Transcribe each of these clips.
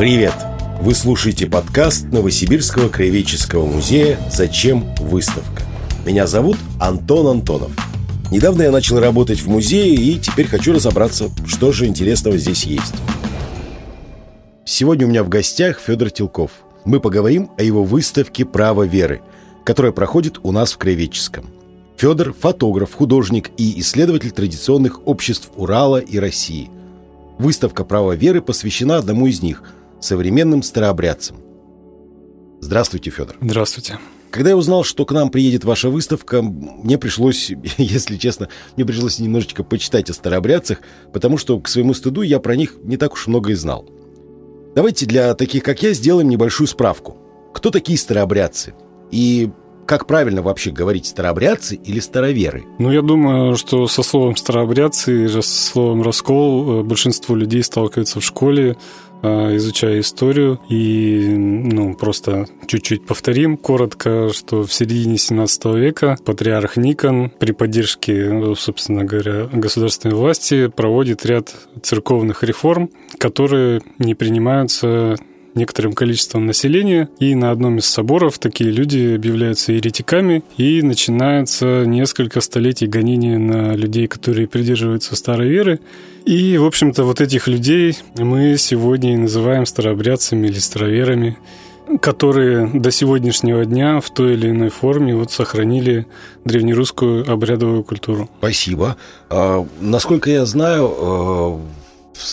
Привет! Вы слушаете подкаст Новосибирского краеведческого музея «Зачем выставка?». Меня зовут Антон Антонов. Недавно я начал работать в музее и теперь хочу разобраться, что же интересного здесь есть. Сегодня у меня в гостях Федор Тилков. Мы поговорим о его выставке «Право веры», которая проходит у нас в Краеведческом. Федор – фотограф, художник и исследователь традиционных обществ Урала и России. Выставка «Право веры» посвящена одному из них – современным старообрядцам. Здравствуйте, Федор. Здравствуйте. Когда я узнал, что к нам приедет ваша выставка, мне пришлось, если честно, мне пришлось немножечко почитать о старообрядцах, потому что, к своему стыду, я про них не так уж много и знал. Давайте для таких, как я, сделаем небольшую справку. Кто такие старообрядцы? И как правильно вообще говорить, старообрядцы или староверы? Ну, я думаю, что со словом старообрядцы и со словом раскол большинство людей сталкиваются в школе, изучая историю. И ну, просто чуть-чуть повторим коротко, что в середине 17 века патриарх Никон при поддержке, ну, собственно говоря, государственной власти проводит ряд церковных реформ, которые не принимаются некоторым количеством населения, и на одном из соборов такие люди объявляются еретиками, и начинается несколько столетий гонения на людей, которые придерживаются старой веры. И, в общем-то, вот этих людей мы сегодня и называем старообрядцами или староверами которые до сегодняшнего дня в той или иной форме вот сохранили древнерусскую обрядовую культуру. Спасибо. А, насколько я знаю, а,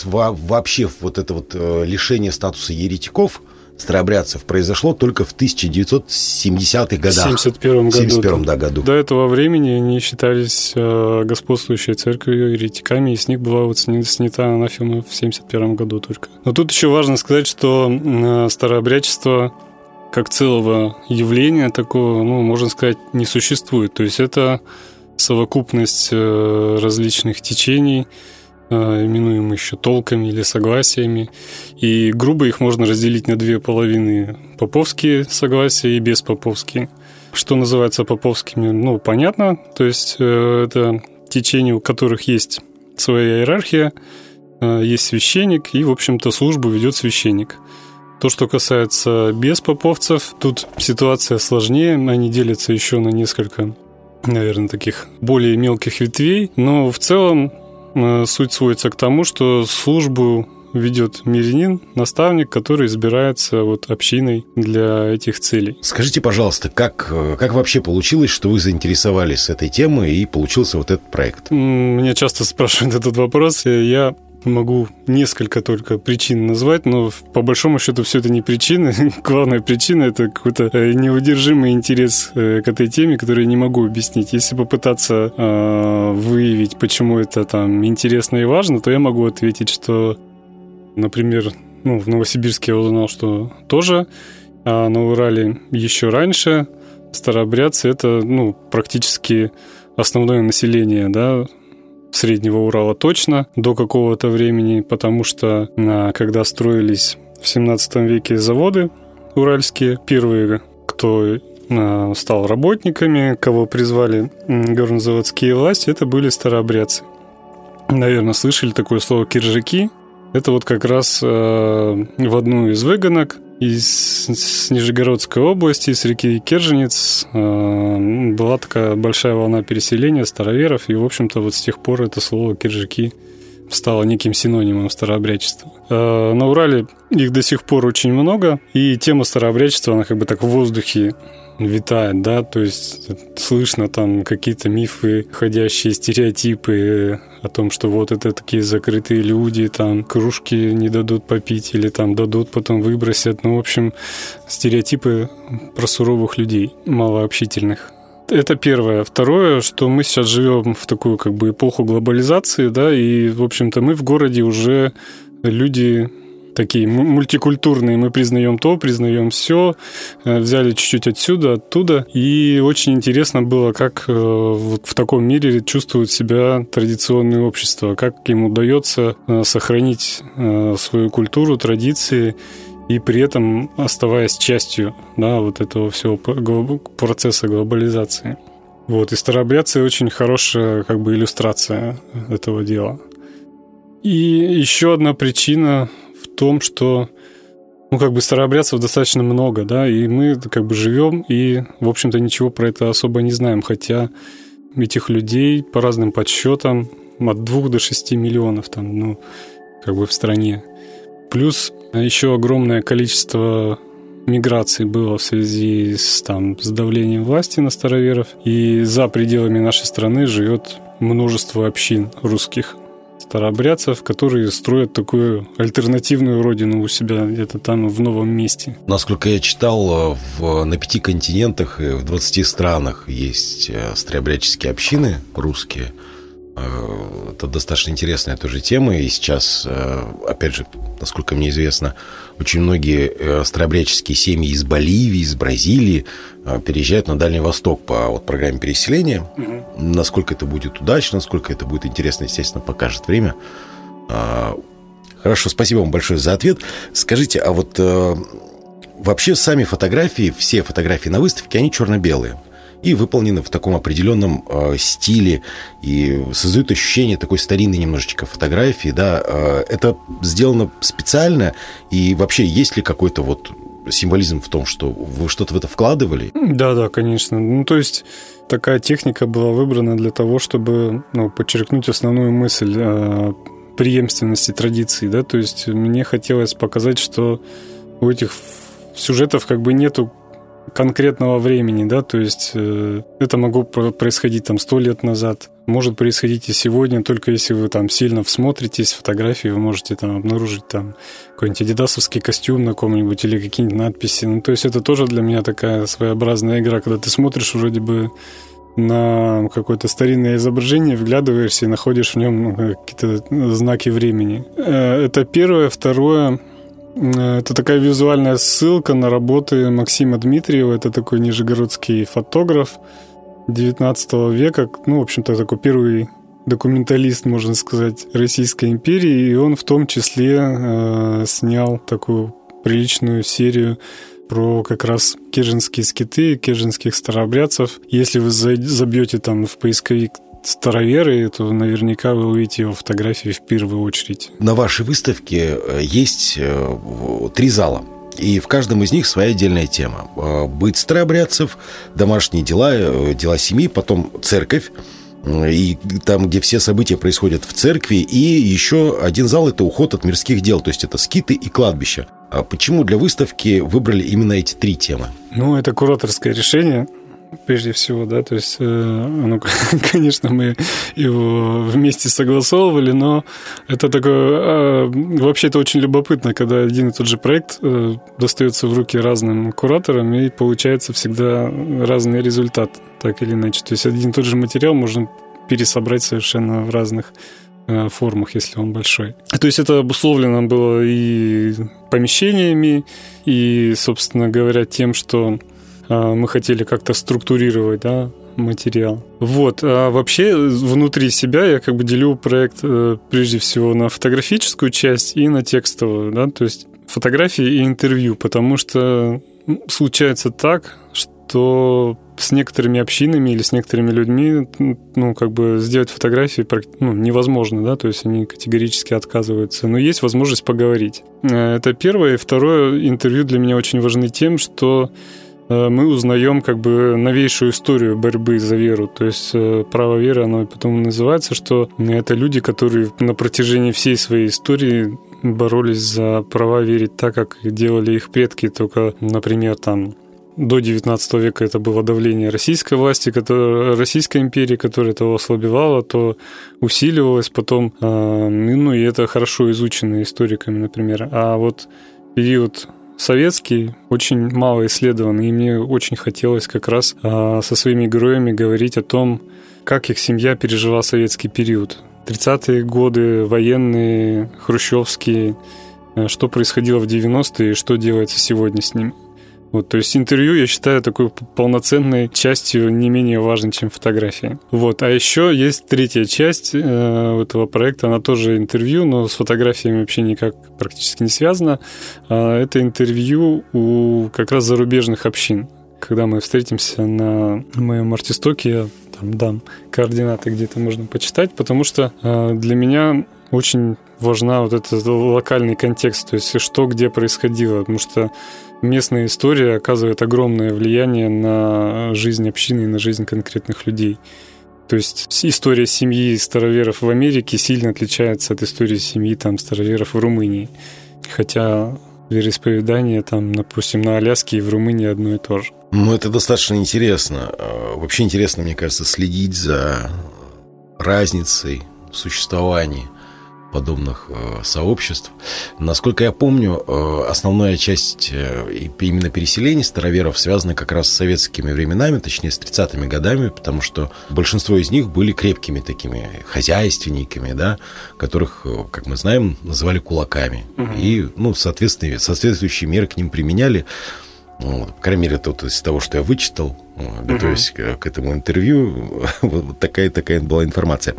вообще вот это вот э, лишение статуса еретиков старообрядцев произошло только в 1970-х годах. В 71 году. 71 да, году. До этого времени они считались э, господствующей церковью, еретиками, и с них была вот снята анафема в 71 году только. Но тут еще важно сказать, что э, старообрядчество как целого явления такого, ну, можно сказать, не существует. То есть это совокупность различных течений, именуем еще толками или согласиями. И грубо их можно разделить на две половины. Поповские согласия и беспоповские. Что называется поповскими, ну, понятно. То есть э, это течения, у которых есть своя иерархия, э, есть священник, и, в общем-то, службу ведет священник. То, что касается беспоповцев, тут ситуация сложнее, они делятся еще на несколько, наверное, таких более мелких ветвей, но в целом Э, суть сводится к тому, что службу ведет мирянин, наставник, который избирается вот общиной для этих целей. Скажите, пожалуйста, как, э, как вообще получилось, что вы заинтересовались этой темой и получился вот этот проект? Меня часто спрашивают этот вопрос. Я могу несколько только причин назвать, но по большому счету все это не причины. Главная причина это какой-то э, неудержимый интерес э, к этой теме, который я не могу объяснить. Если попытаться э, выявить, почему это там интересно и важно, то я могу ответить, что, например, ну, в Новосибирске я узнал, что тоже, а на Урале еще раньше старообрядцы это ну, практически основное население, да, Среднего Урала точно до какого-то времени, потому что а, когда строились в 17 веке заводы уральские, первые, кто а, стал работниками, кого призвали горнозаводские власти, это были старообрядцы. Наверное, слышали такое слово «киржаки». Это вот как раз э, в одну из выгонок из Нижегородской области, из реки Керженец, э, была такая большая волна переселения староверов, и, в общем-то, вот с тех пор это слово «киржаки» стало неким синонимом старообрядчества. Э, на Урале их до сих пор очень много, и тема старообрядчества, она как бы так в воздухе витает, да, то есть слышно там какие-то мифы, ходящие стереотипы о том, что вот это такие закрытые люди, там кружки не дадут попить или там дадут, потом выбросят. Ну, в общем, стереотипы про суровых людей, малообщительных. Это первое. Второе, что мы сейчас живем в такую как бы эпоху глобализации, да, и, в общем-то, мы в городе уже люди такие мультикультурные. Мы признаем то, признаем все, э, взяли чуть-чуть отсюда, оттуда. И очень интересно было, как э, в таком мире чувствует себя традиционное общество, как им удается э, сохранить свою культуру, традиции и при этом оставаясь частью да, вот этого всего процесса глобализации. Вот, и старообрядцы очень хорошая как бы иллюстрация этого дела. И еще одна причина том, что ну, как бы старообрядцев достаточно много, да, и мы как бы живем и, в общем-то, ничего про это особо не знаем, хотя этих людей по разным подсчетам от 2 до 6 миллионов там, ну, как бы в стране. Плюс еще огромное количество миграции было в связи с, там, с давлением власти на староверов. И за пределами нашей страны живет множество общин русских старообрядцев, которые строят такую альтернативную родину у себя где-то там в новом месте. Насколько я читал, в, на пяти континентах и в 20 странах есть э, старообрядческие общины русские – Э, это достаточно интересная тоже тема, и сейчас, э, опять же, насколько мне известно, очень многие э, старообрядческие семьи из Боливии, из Бразилии переезжают на Дальний Восток по вот, программе переселения. Угу. Насколько это будет удачно, насколько это будет интересно, естественно, покажет время. Хорошо, спасибо вам большое за ответ. Скажите, а вот вообще сами фотографии, все фотографии на выставке, они черно-белые и выполнены в таком определенном э, стиле и создают ощущение такой старинной немножечко фотографии, да, э, это сделано специально и вообще есть ли какой-то вот символизм в том, что вы что-то в это вкладывали? Да, да, конечно. Ну, то есть такая техника была выбрана для того, чтобы ну, подчеркнуть основную мысль э, преемственности традиций, да, то есть мне хотелось показать, что у этих сюжетов как бы нету конкретного времени, да, то есть э, это могло происходить там сто лет назад, может происходить и сегодня, только если вы там сильно всмотритесь в фотографии, вы можете там обнаружить там какой-нибудь адидасовский костюм на ком-нибудь или какие-нибудь надписи. Ну, то есть это тоже для меня такая своеобразная игра, когда ты смотришь вроде бы на какое-то старинное изображение, вглядываешься и находишь в нем ну, какие-то знаки времени. Э, это первое. Второе, Э, это такая визуальная ссылка на работы Максима Дмитриева. Это такой нижегородский фотограф 19 века. Ну, в общем-то, такой первый документалист, можно сказать, Российской империи. И он в том числе э, снял такую приличную серию про как раз кежинские скиты, кежинских старообрядцев. Если вы забьете там в поисковик староверы, то наверняка вы увидите его фотографии в первую очередь. На вашей выставке э, есть э, три зала. И в каждом из них своя отдельная тема. Э, быт старообрядцев, домашние дела, дела семьи, потом церковь, и там, где все события происходят в церкви, и еще один зал – это уход от мирских дел, то есть это скиты и кладбища. А почему для выставки выбрали именно эти три темы? Ну, это кураторское решение прежде всего, да, то есть, ну, конечно, мы его вместе согласовывали, но это такое, а, вообще это очень любопытно, когда один и тот же проект э, достается в руки разным кураторам, и получается всегда разный результат, так или иначе. То есть один и тот же материал можно пересобрать совершенно в разных э, формах, если он большой. То есть это обусловлено было и помещениями, и, собственно говоря, тем, что мы хотели как-то структурировать, да, материал. Вот, а вообще внутри себя я как бы делю проект э, прежде всего на фотографическую часть и на текстовую, да, то есть фотографии и интервью, потому что случается так, что с некоторыми общинами или с некоторыми людьми, ну, как бы сделать фотографии ну, невозможно, да, то есть они категорически отказываются. Но есть возможность поговорить. Э, это первое. И второе, интервью для меня очень важны тем, что Э, мы узнаем как бы новейшую историю борьбы за веру. То есть э, право веры, оно потом называется, что это люди, которые на протяжении всей своей истории боролись за права верить так, как делали их предки, только, например, там до 19 века это было давление российской власти, которая, Российской империи, которая этого ослабевала, то усиливалось потом. Э, ну и это хорошо изучено историками, например. А вот период советский, очень мало исследован, и мне очень хотелось как раз а, со своими героями говорить о том, как их семья пережила советский период. 30-е годы, военные, хрущевские, э, что происходило в 90-е и что делается сегодня с ними. Вот, то есть интервью я считаю такой полноценной частью, не менее важной, чем фотографии. Вот, а еще есть третья часть э, этого проекта, она тоже интервью, но с фотографиями вообще никак практически не связана. Э, это интервью у как раз зарубежных общин. Когда мы встретимся на моем артистоке, я там дам координаты, где-то можно почитать, потому что э, для меня очень важна вот этот локальный контекст, то есть что где происходило, потому что местная история оказывает огромное влияние на жизнь общины и на жизнь конкретных людей. То есть история семьи староверов в Америке сильно отличается от истории семьи там, староверов в Румынии. Хотя вероисповедание там, допустим, на Аляске и в Румынии одно и то же. Ну, это достаточно интересно. А, вообще интересно, мне кажется, следить за разницей в существовании подобных э, сообществ. Насколько я помню, э, основная часть э, именно переселений староверов связана как раз с советскими временами, точнее с 30-ми годами, потому что большинство из них были крепкими такими хозяйственниками, да, которых, как мы знаем, называли кулаками. Угу. И, ну, соответственно, соответствующие меры к ним применяли. Ну, по крайней мере, вот из того, что я вычитал, готовясь угу. к, этому интервью, вот такая, такая была информация.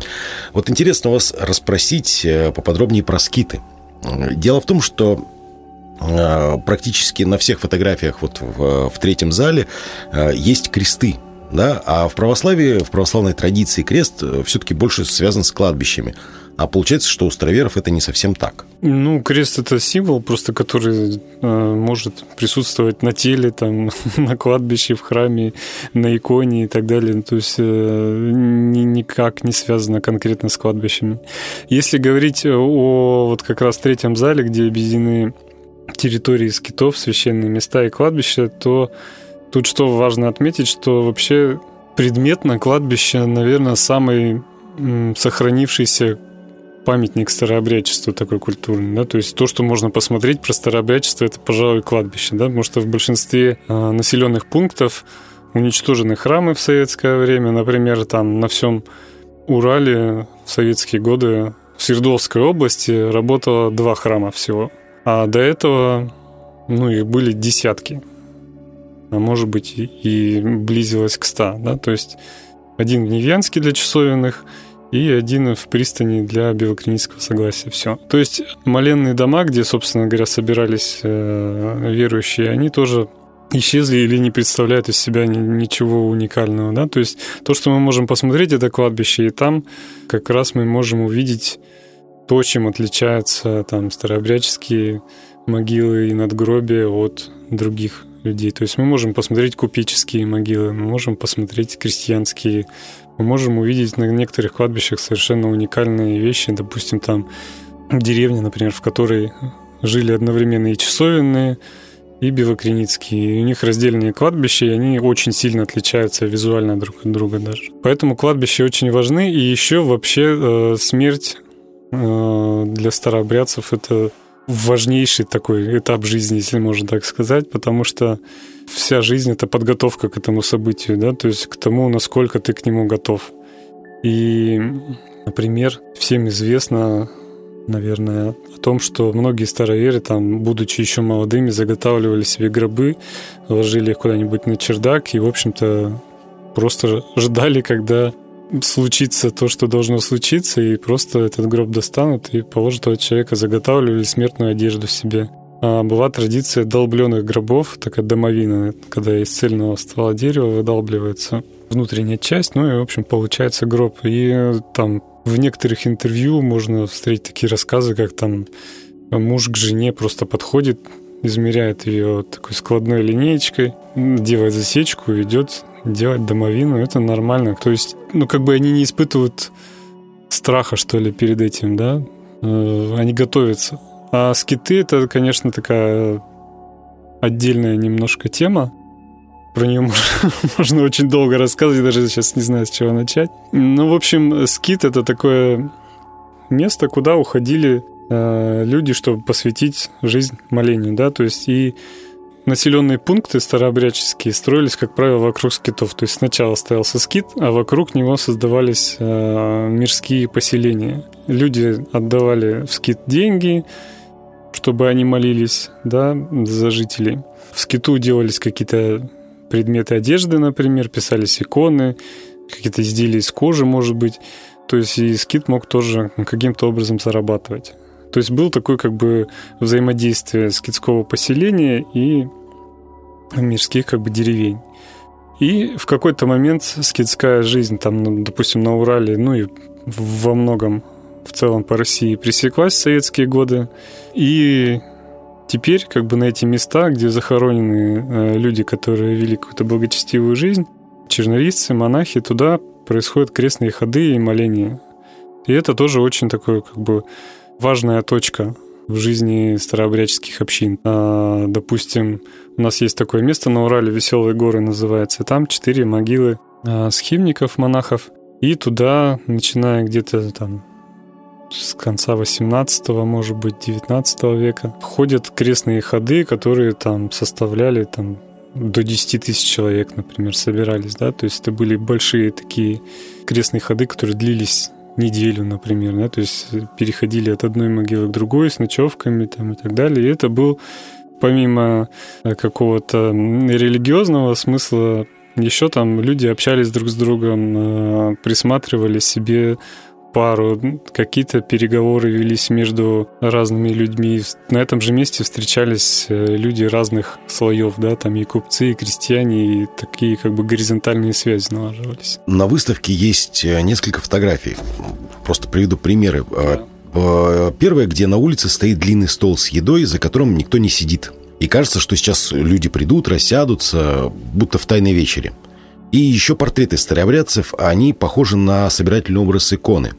Вот интересно вас расспросить э, поподробнее про скиты. Дело в том, что э, практически на всех фотографиях вот в, в третьем зале э, есть кресты да, а в православии, в православной традиции крест все-таки больше связан с кладбищами. А получается, что у староверов это не совсем так. Ну, крест это символ, просто который э, может присутствовать на теле, там, на кладбище, в храме, на иконе и так далее. То есть э, ни, никак не связано конкретно с кладбищами. Если говорить о вот как раз третьем зале, где объединены территории скитов, священные места и кладбища, то тут что важно отметить, что вообще предмет на кладбище, наверное, самый сохранившийся памятник старообрядчеству такой культурный, да, то есть то, что можно посмотреть про старообрядчество, это, пожалуй, кладбище, да, потому что в большинстве э, населенных пунктов уничтожены храмы в советское время, например, там на всем Урале в советские годы в Свердловской области работало два храма всего, а до этого, ну, их были десятки, а может быть и близилось к ста, да, то есть один в Невьянске для часовенных – и один в пристани для белокринического согласия. Все. То есть моленные дома, где, собственно говоря, собирались э, верующие, они тоже исчезли или не представляют из себя ничего уникального. Да? То есть то, что мы можем посмотреть, это кладбище, и там как раз мы можем увидеть то, чем отличаются там старообрядческие могилы и надгробия от других людей. То есть мы можем посмотреть купеческие могилы, мы можем посмотреть крестьянские мы можем увидеть на некоторых кладбищах совершенно уникальные вещи. Допустим, там деревня, например, в которой жили одновременно и часовенные, и белокреницкие. И у них раздельные кладбища, и они очень сильно отличаются визуально друг от друга даже. Поэтому кладбища очень важны. И еще вообще э, смерть э, для старообрядцев это важнейший такой этап жизни, если можно так сказать, потому что вся жизнь — это подготовка к этому событию, да, то есть к тому, насколько ты к нему готов. И, например, всем известно, наверное, о том, что многие староверы, там, будучи еще молодыми, заготавливали себе гробы, ложили их куда-нибудь на чердак и, в общем-то, просто ждали, когда случится то, что должно случиться, и просто этот гроб достанут и положат этого человека, заготавливали смертную одежду себе. А была традиция долбленных гробов, такая домовина, когда из цельного ствола дерева выдалбливается внутренняя часть, ну и, в общем, получается гроб. И там в некоторых интервью можно встретить такие рассказы, как там муж к жене просто подходит, измеряет ее такой складной линеечкой, делает засечку идет делать домовину. Это нормально. То есть, ну, как бы они не испытывают страха, что ли, перед этим, да? Э, они готовятся. А скиты это, конечно, такая отдельная немножко тема. Про нее можно, можно очень долго рассказывать, даже сейчас не знаю, с чего начать. Ну, в общем, скит это такое место, куда уходили люди, чтобы посвятить жизнь молению, да, то есть и населенные пункты старообрядческие строились, как правило, вокруг скитов. То есть сначала стоялся скит, а вокруг него создавались э, мирские поселения. Люди отдавали в скит деньги, чтобы они молились да, за жителей. В скиту делались какие-то предметы одежды, например, писались иконы, какие-то изделия из кожи, может быть. То есть и скит мог тоже каким-то образом зарабатывать. То есть был такой как бы взаимодействие скитского поселения и мирских как бы деревень. И в какой-то момент скитская жизнь там, ну, допустим, на Урале, ну и во многом в целом по России пресеклась в советские годы. И теперь как бы на эти места, где захоронены э, люди, которые вели какую-то благочестивую жизнь, чернорисцы, монахи, туда происходят крестные ходы и моления. И это тоже очень такой как бы важная точка в жизни старообрядческих общин. А, допустим, у нас есть такое место на Урале, Веселые горы называется. Там четыре могилы а, схимников, монахов. И туда, начиная где-то там с конца 18 может быть, 19 века, ходят крестные ходы, которые там составляли там до 10 тысяч человек, например, собирались, да, то есть это были большие такие крестные ходы, которые длились неделю, например, да, то есть переходили от одной могилы к другой с ночевками там и так далее. И это был помимо э, какого-то религиозного смысла еще там люди общались друг с другом, э, присматривали себе пару, какие-то переговоры велись между разными людьми. На этом же месте встречались э, люди разных слоев, да, там и купцы, и крестьяне, и такие как бы горизонтальные связи налаживались. На выставке есть э, несколько фотографий. Просто приведу примеры. Да. Первое, где на улице стоит длинный стол с едой, за которым никто не сидит. И кажется, что сейчас люди придут, рассядутся, будто в тайной вечере. И еще портреты старообрядцев, а они похожи на собирательный образ иконы.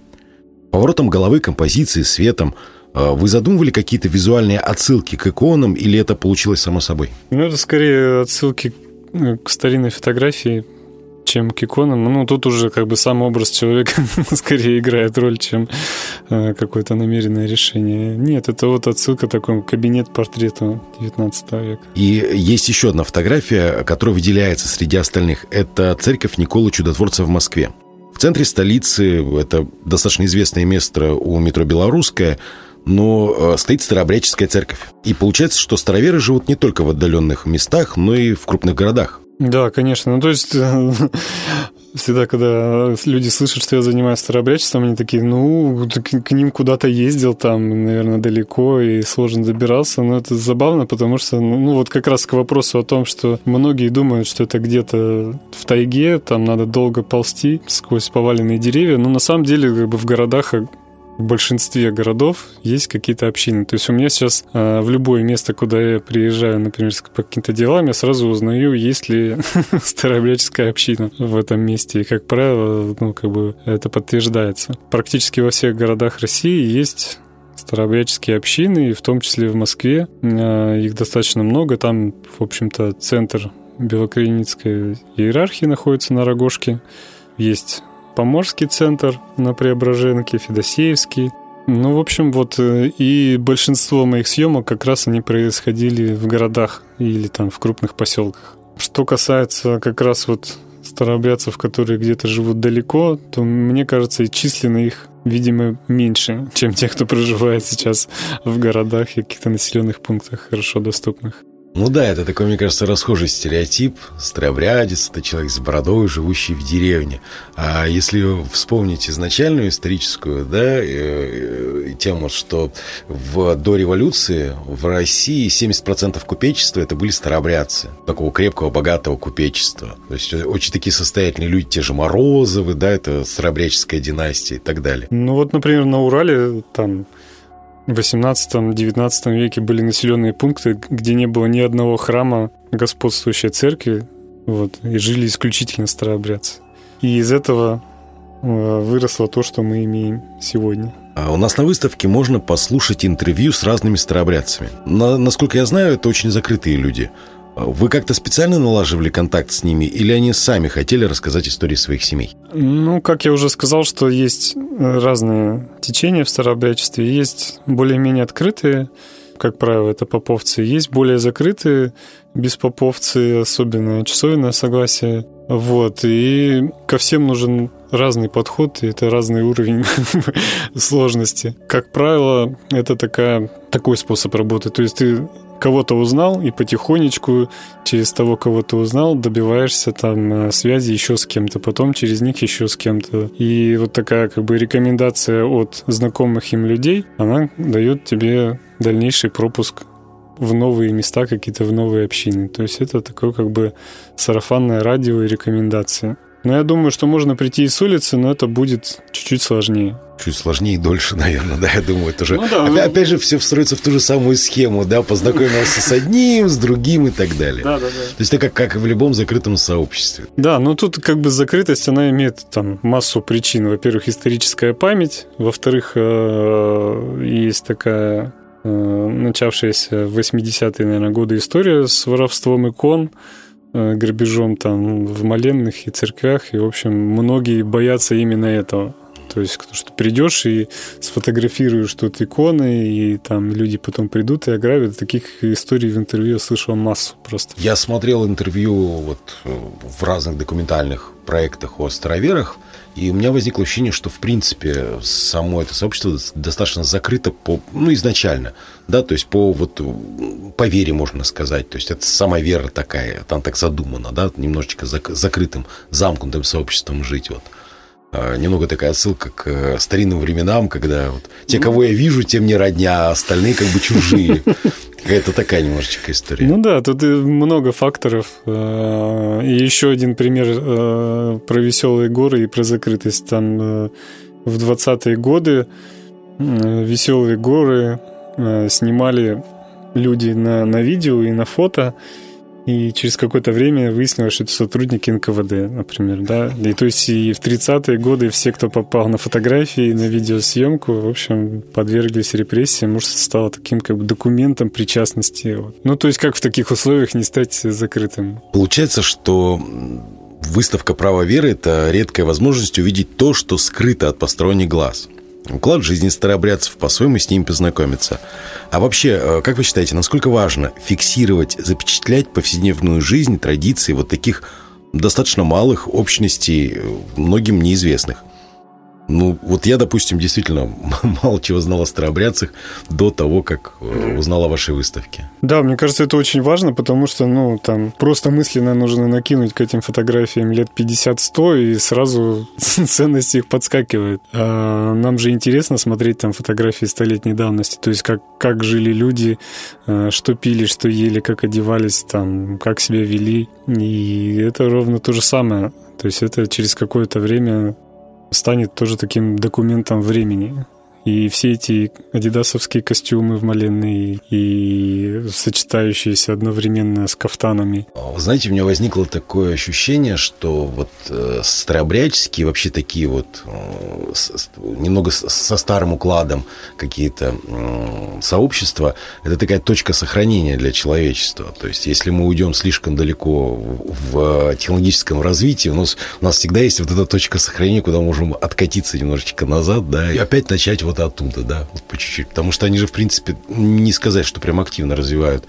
Поворотом головы, композиции, светом. А вы задумывали какие-то визуальные отсылки к иконам, или это получилось само собой? Ну, это скорее отсылки к старинной фотографии, чем к иконам. Ну, тут уже как бы сам образ человека скорее играет роль, чем э, какое-то намеренное решение. Нет, это вот отсылка такой кабинет портрета 19 века. И есть еще одна фотография, которая выделяется среди остальных. Это церковь Николы Чудотворца в Москве. В центре столицы, это достаточно известное место у метро «Белорусская», но э, стоит старообрядческая церковь. И получается, что староверы живут не только в отдаленных местах, но и в крупных городах. Да, конечно. Ну, то есть всегда, когда люди слышат, что я занимаюсь старообрядчеством, они такие, ну, к ним куда-то ездил, там, наверное, далеко и сложно добирался. Но это забавно, потому что, ну, ну, вот как раз к вопросу о том, что многие думают, что это где-то в тайге, там надо долго ползти сквозь поваленные деревья. Но на самом деле, как бы в городах в большинстве городов есть какие-то общины. То есть у меня сейчас э, в любое место, куда я приезжаю, например, по каким-то делам, я сразу узнаю, есть ли старообрядческая община в этом месте. И, как правило, ну, как бы это подтверждается. Практически во всех городах России есть старообрядческие общины, и в том числе в Москве. Э, их достаточно много. Там, в общем-то, центр Белокреницкой иерархии находится на Рогожке. Есть Поморский центр на Преображенке, Федосеевский. Ну, в общем, вот э, и большинство моих съемок как раз они происходили в городах или там в крупных поселках. Что касается как раз вот старообрядцев, которые где-то живут далеко, то мне кажется, и численно их, видимо, меньше, чем те, кто проживает сейчас в городах и каких-то населенных пунктах хорошо доступных. Ну да, это такой, мне кажется, расхожий стереотип. Старообрядец – это человек с бородой, живущий в деревне. А если вспомнить изначальную историческую да, э, тему, что в, до революции в России 70% купечества – это были старообрядцы. Такого крепкого, богатого купечества. То есть очень такие состоятельные люди, те же Морозовы, да, это старообрядческая династия и так далее. Ну вот, например, на Урале там в 18-19 веке были населенные пункты, где не было ни одного храма господствующей церкви, вот, и жили исключительно старообрядцы. И из этого э, выросло то, что мы имеем сегодня. А у нас на выставке можно послушать интервью с разными старообрядцами. На, насколько я знаю, это очень закрытые люди. Вы как-то специально налаживали контакт с ними или они сами хотели рассказать истории своих семей? Ну, как я уже сказал, что есть разные течения в старообрядчестве. Есть более-менее открытые, как правило, это поповцы. Есть более закрытые беспоповцы, особенно часовенное согласие. Вот, и ко всем нужен разный подход, и это разный уровень сложности. Как правило, это такая, такой способ работы. То есть ты кого-то узнал, и потихонечку через того, кого ты узнал, добиваешься там э, связи еще с кем-то, потом через них еще с кем-то. И вот такая как бы рекомендация от знакомых им людей, она дает тебе дальнейший пропуск в новые места, какие-то в новые общины. То есть это такое как бы сарафанное радио и рекомендация. Но я думаю, что можно прийти и с улицы, но это будет чуть-чуть сложнее. Чуть сложнее и дольше, наверное, да, я думаю, это же... Ну, да, опять, опять же, все встроится в ту же самую схему, да, познакомился с одним, с другим и так далее. Да, да, да. То есть это как, как в любом закрытом сообществе. Да, но тут как бы закрытость, она имеет там массу причин. Во-первых, историческая память, во-вторых, э, есть такая э, начавшаяся в 80-е, наверное, годы история с воровством икон, грабежом там в моленных и церквях. И, в общем, многие боятся именно этого. То есть, что придешь и сфотографируешь тут иконы, и там люди потом придут и ограбят. Таких историй в интервью я слышал массу просто. Я смотрел интервью вот э, в разных документальных проектах о староверах, и у меня возникло ощущение, что, в принципе, само это сообщество достаточно закрыто по, ну, изначально, да, то есть по вот, по вере, можно сказать, то есть это сама вера такая, там так задумано, да, немножечко зак- закрытым, замкнутым сообществом жить, вот. А, немного такая отсылка к э, старинным временам, когда вот те, ну. кого я вижу, тем не родня, а остальные как бы чужие. Какая-то такая немножечко история. Ну да, тут много факторов. А, и еще один пример э, про веселые горы и про закрытость. Там э, в 20-е годы веселые горы снимали люди на, на видео и на фото. И через какое-то время выяснилось, что это сотрудники НКВД, например, да. И то есть и в 30-е годы все, кто попал на фотографии, на видеосъемку, в общем, подверглись репрессиям. Может, стало таким как бы документом причастности. Ну, то есть как в таких условиях не стать закрытым? Получается, что выставка «Право веры» — это редкая возможность увидеть то, что скрыто от посторонних глаз – уклад жизни старообрядцев, по-своему с ними познакомиться. А вообще, э, как вы считаете, насколько важно фиксировать, запечатлять повседневную жизнь, традиции вот таких достаточно малых общностей, э, многим неизвестных? Ну, вот я, допустим, действительно мало чего знал о старообрядцах до того, как э, узнал о вашей выставке. Да, мне кажется, это очень важно, потому что, ну, там, просто мысленно нужно накинуть к этим фотографиям лет 50-100, и сразу ценность их подскакивает. А нам же интересно смотреть там фотографии столетней давности, то есть как, как жили люди, э, что пили, что ели, как одевались, там, как себя вели. И это ровно то же самое. То есть это через какое-то время станет тоже таким документом времени. И все эти адидасовские костюмы в Маленной и сочетающиеся одновременно с кафтанами. Вы знаете, у меня возникло такое ощущение, что вот э, старообрядческие вообще такие вот э, немного со старым укладом какие-то э, сообщества, это такая точка сохранения для человечества. То есть, если мы уйдем слишком далеко в, в технологическом развитии, у нас, у нас всегда есть вот эта точка сохранения, куда мы можем откатиться немножечко назад, да, и опять начать вот оттуда, да, вот по чуть-чуть. Потому что они же, в принципе, не сказать, что прям активно развивают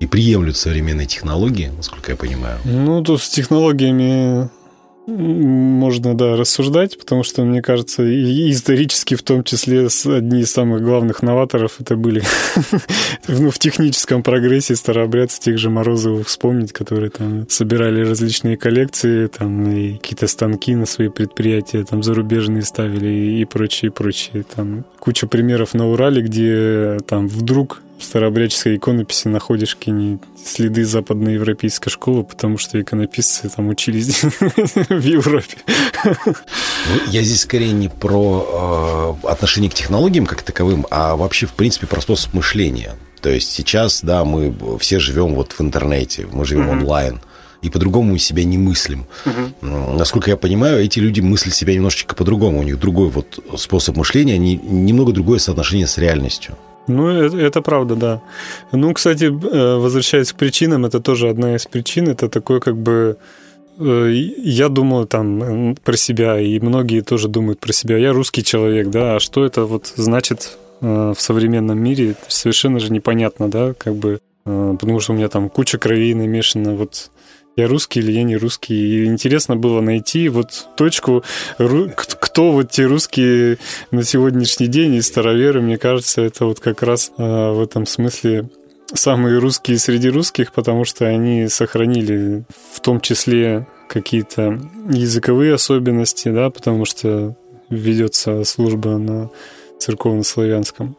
и приемлют современные технологии, насколько я понимаю. Ну, тут с технологиями можно, да, рассуждать, потому что, мне кажется, и исторически в том числе одни из самых главных новаторов это были ну, в техническом прогрессе старообрядцы тех же Морозовых вспомнить, которые там собирали различные коллекции, там и какие-то станки на свои предприятия там зарубежные ставили и прочее, прочее. Там куча примеров на Урале, где там вдруг в старообрядческой иконописи находишь какие-нибудь следы западноевропейской школы, потому что иконописцы там учились в Европе. Ну, я здесь скорее не про э, отношение к технологиям как таковым, а вообще, в принципе, про способ мышления. То есть сейчас, да, мы все живем вот в интернете, мы живем mm-hmm. онлайн и по-другому мы себя не мыслим. Угу. Насколько я понимаю, эти люди мыслят себя немножечко по-другому. У них другой вот способ мышления, они немного другое соотношение с реальностью. Ну, это, это правда, да. Ну, кстати, э, возвращаясь к причинам, это тоже одна из причин. Это такой как бы э, я думаю там про себя, и многие тоже думают про себя. Я русский человек, да, а что это вот значит э, в современном мире? Совершенно же непонятно, да, как бы, потому что у меня там куча кровей намешана. Вот я русский или я не русский. И интересно было найти вот точку, кто вот те русские на сегодняшний день и староверы, мне кажется, это вот как раз а, в этом смысле самые русские среди русских, потому что они сохранили в том числе какие-то языковые особенности, да, потому что ведется служба на церковно-славянском.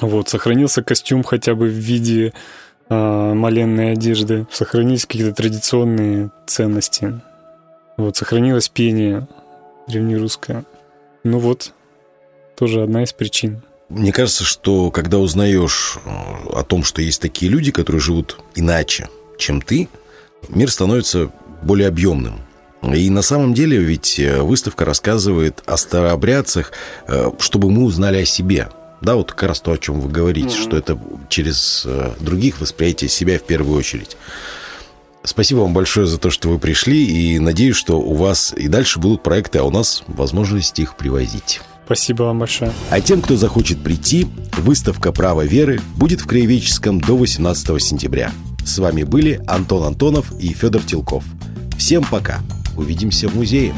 Вот, сохранился костюм хотя бы в виде э, моленной одежды, сохранились какие-то традиционные ценности. Вот, сохранилось пение древнерусское. Ну вот, тоже одна из причин. Мне кажется, что когда узнаешь э, о том, что есть такие люди, которые живут иначе, чем ты, мир становится более объемным. И на самом деле ведь э, выставка рассказывает о старообрядцах, э, чтобы мы узнали о себе. Да, вот как раз то, о чем вы говорите, mm-hmm. что это через других восприятие себя в первую очередь. Спасибо вам большое за то, что вы пришли, и надеюсь, что у вас и дальше будут проекты, а у нас возможность их привозить. Спасибо вам большое. А тем, кто захочет прийти, выставка «Право веры» будет в Краеведческом до 18 сентября. С вами были Антон Антонов и Федор Телков. Всем пока. Увидимся в музее.